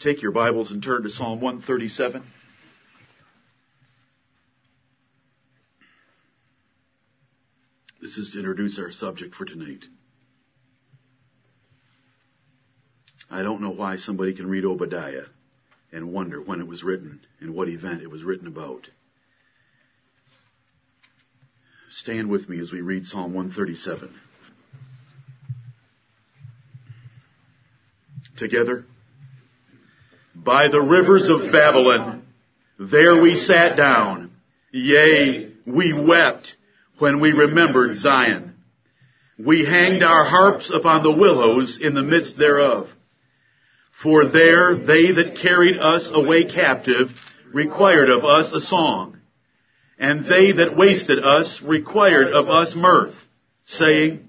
Take your Bibles and turn to Psalm 137. This is to introduce our subject for tonight. I don't know why somebody can read Obadiah and wonder when it was written and what event it was written about. Stand with me as we read Psalm 137. Together. By the rivers of Babylon, there we sat down. Yea, we wept when we remembered Zion. We hanged our harps upon the willows in the midst thereof. For there they that carried us away captive required of us a song. And they that wasted us required of us mirth, saying,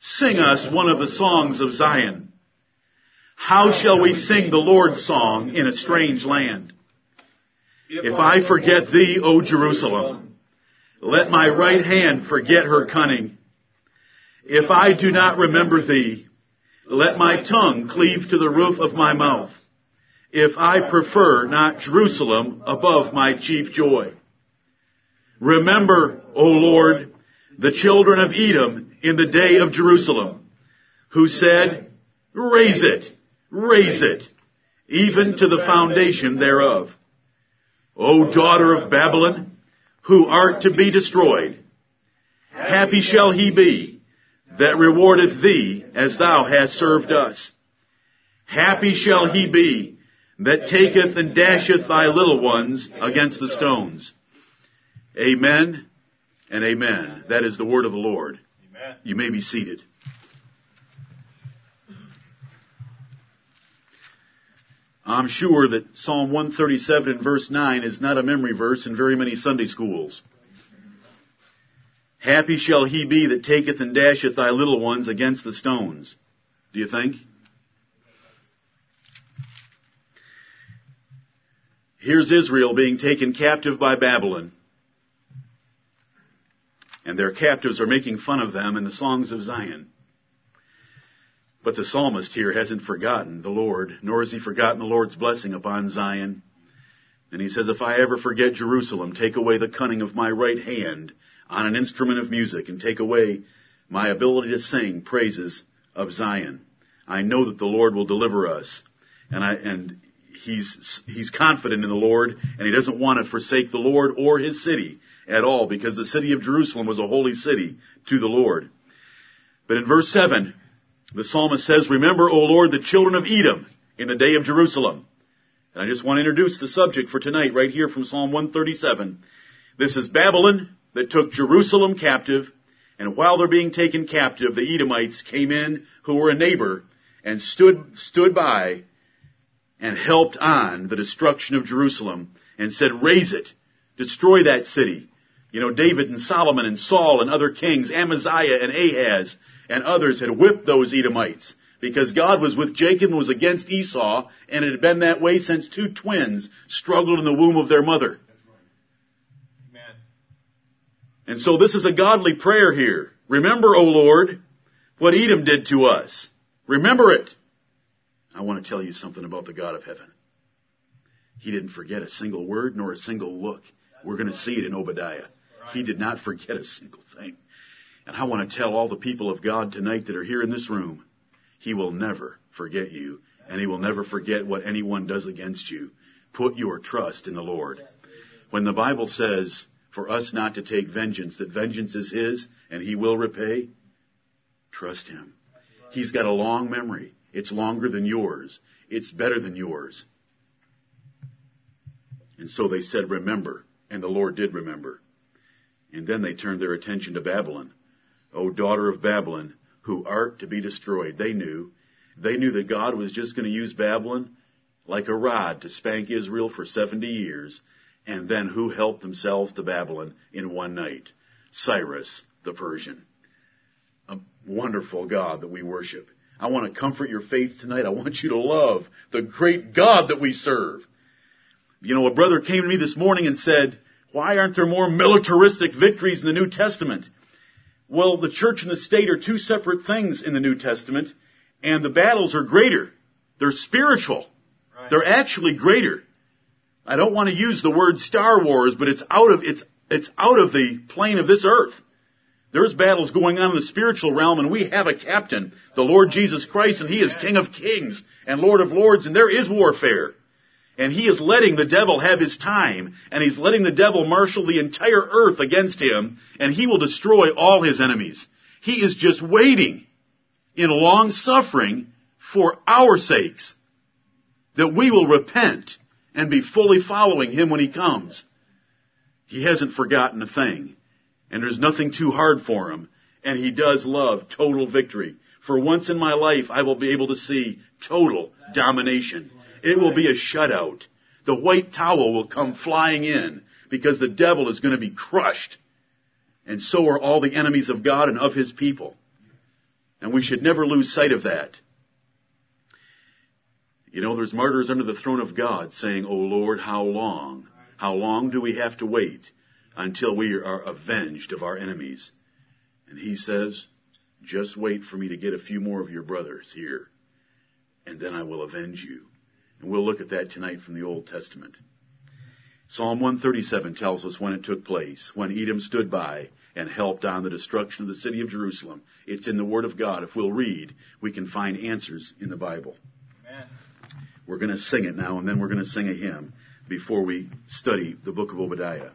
Sing us one of the songs of Zion. How shall we sing the Lord's song in a strange land? If I forget thee, O Jerusalem, let my right hand forget her cunning. If I do not remember thee, let my tongue cleave to the roof of my mouth. If I prefer not Jerusalem above my chief joy. Remember, O Lord, the children of Edom in the day of Jerusalem, who said, Rase it, rase it, even to the foundation thereof. O daughter of Babylon, who art to be destroyed, happy shall he be that rewardeth thee as thou hast served us. Happy shall he be that taketh and dasheth thy little ones against the stones. Amen and amen. That is the word of the Lord. You may be seated. I'm sure that Psalm 137 and verse 9 is not a memory verse in very many Sunday schools. Happy shall he be that taketh and dasheth thy little ones against the stones. Do you think? Here's Israel being taken captive by Babylon. And their captives are making fun of them in the songs of Zion. But the psalmist here hasn't forgotten the Lord, nor has he forgotten the Lord's blessing upon Zion. And he says, if I ever forget Jerusalem, take away the cunning of my right hand on an instrument of music and take away my ability to sing praises of Zion. I know that the Lord will deliver us. And I, and he's, he's confident in the Lord and he doesn't want to forsake the Lord or his city at all because the city of Jerusalem was a holy city to the Lord. But in verse 7, the psalmist says, Remember, O Lord, the children of Edom in the day of Jerusalem. And I just want to introduce the subject for tonight right here from Psalm 137. This is Babylon that took Jerusalem captive, and while they're being taken captive, the Edomites came in who were a neighbor and stood, stood by and helped on the destruction of Jerusalem and said, raze it, destroy that city. You know, David and Solomon and Saul and other kings, Amaziah and Ahaz and others had whipped those Edomites because God was with Jacob and was against Esau and it had been that way since two twins struggled in the womb of their mother. Amen. And so this is a godly prayer here. Remember, O Lord, what Edom did to us. Remember it. I want to tell you something about the God of heaven. He didn't forget a single word nor a single look. We're going to see it in Obadiah. He did not forget a single thing. And I want to tell all the people of God tonight that are here in this room, He will never forget you, and He will never forget what anyone does against you. Put your trust in the Lord. When the Bible says for us not to take vengeance, that vengeance is His and He will repay, trust Him. He's got a long memory. It's longer than yours. It's better than yours. And so they said, remember. And the Lord did remember. And then they turned their attention to Babylon. O daughter of Babylon, who art to be destroyed. They knew. They knew that God was just going to use Babylon like a rod to spank Israel for 70 years. And then who helped themselves to Babylon in one night? Cyrus the Persian. A wonderful God that we worship. I want to comfort your faith tonight. I want you to love the great God that we serve. You know, a brother came to me this morning and said, why aren't there more militaristic victories in the New Testament? Well, the church and the state are two separate things in the New Testament, and the battles are greater. They're spiritual. Right. They're actually greater. I don't want to use the word Star Wars, but it's out of, it's, it's out of the plane of this earth. There's battles going on in the spiritual realm and we have a captain, the Lord Jesus Christ, and He is King of Kings and Lord of Lords, and there is warfare. And He is letting the devil have his time, and He's letting the devil marshal the entire earth against Him, and He will destroy all His enemies. He is just waiting in long suffering for our sakes that we will repent and be fully following Him when He comes. He hasn't forgotten a thing. And there's nothing too hard for Him. And He does love total victory. For once in my life, I will be able to see total domination. It will be a shutout. The white towel will come flying in because the devil is going to be crushed. And so are all the enemies of God and of His people. And we should never lose sight of that. You know, there's martyrs under the throne of God saying, Oh Lord, how long? How long do we have to wait until we are avenged of our enemies? And he says, just wait for me to get a few more of your brothers here, and then I will avenge you. And we'll look at that tonight from the Old Testament. Psalm 137 tells us when it took place, when Edom stood by and helped on the destruction of the city of Jerusalem. It's in the Word of God. If we'll read, we can find answers in the Bible. Amen. We're going to sing it now, and then we're going to sing a hymn before we study the book of Obadiah.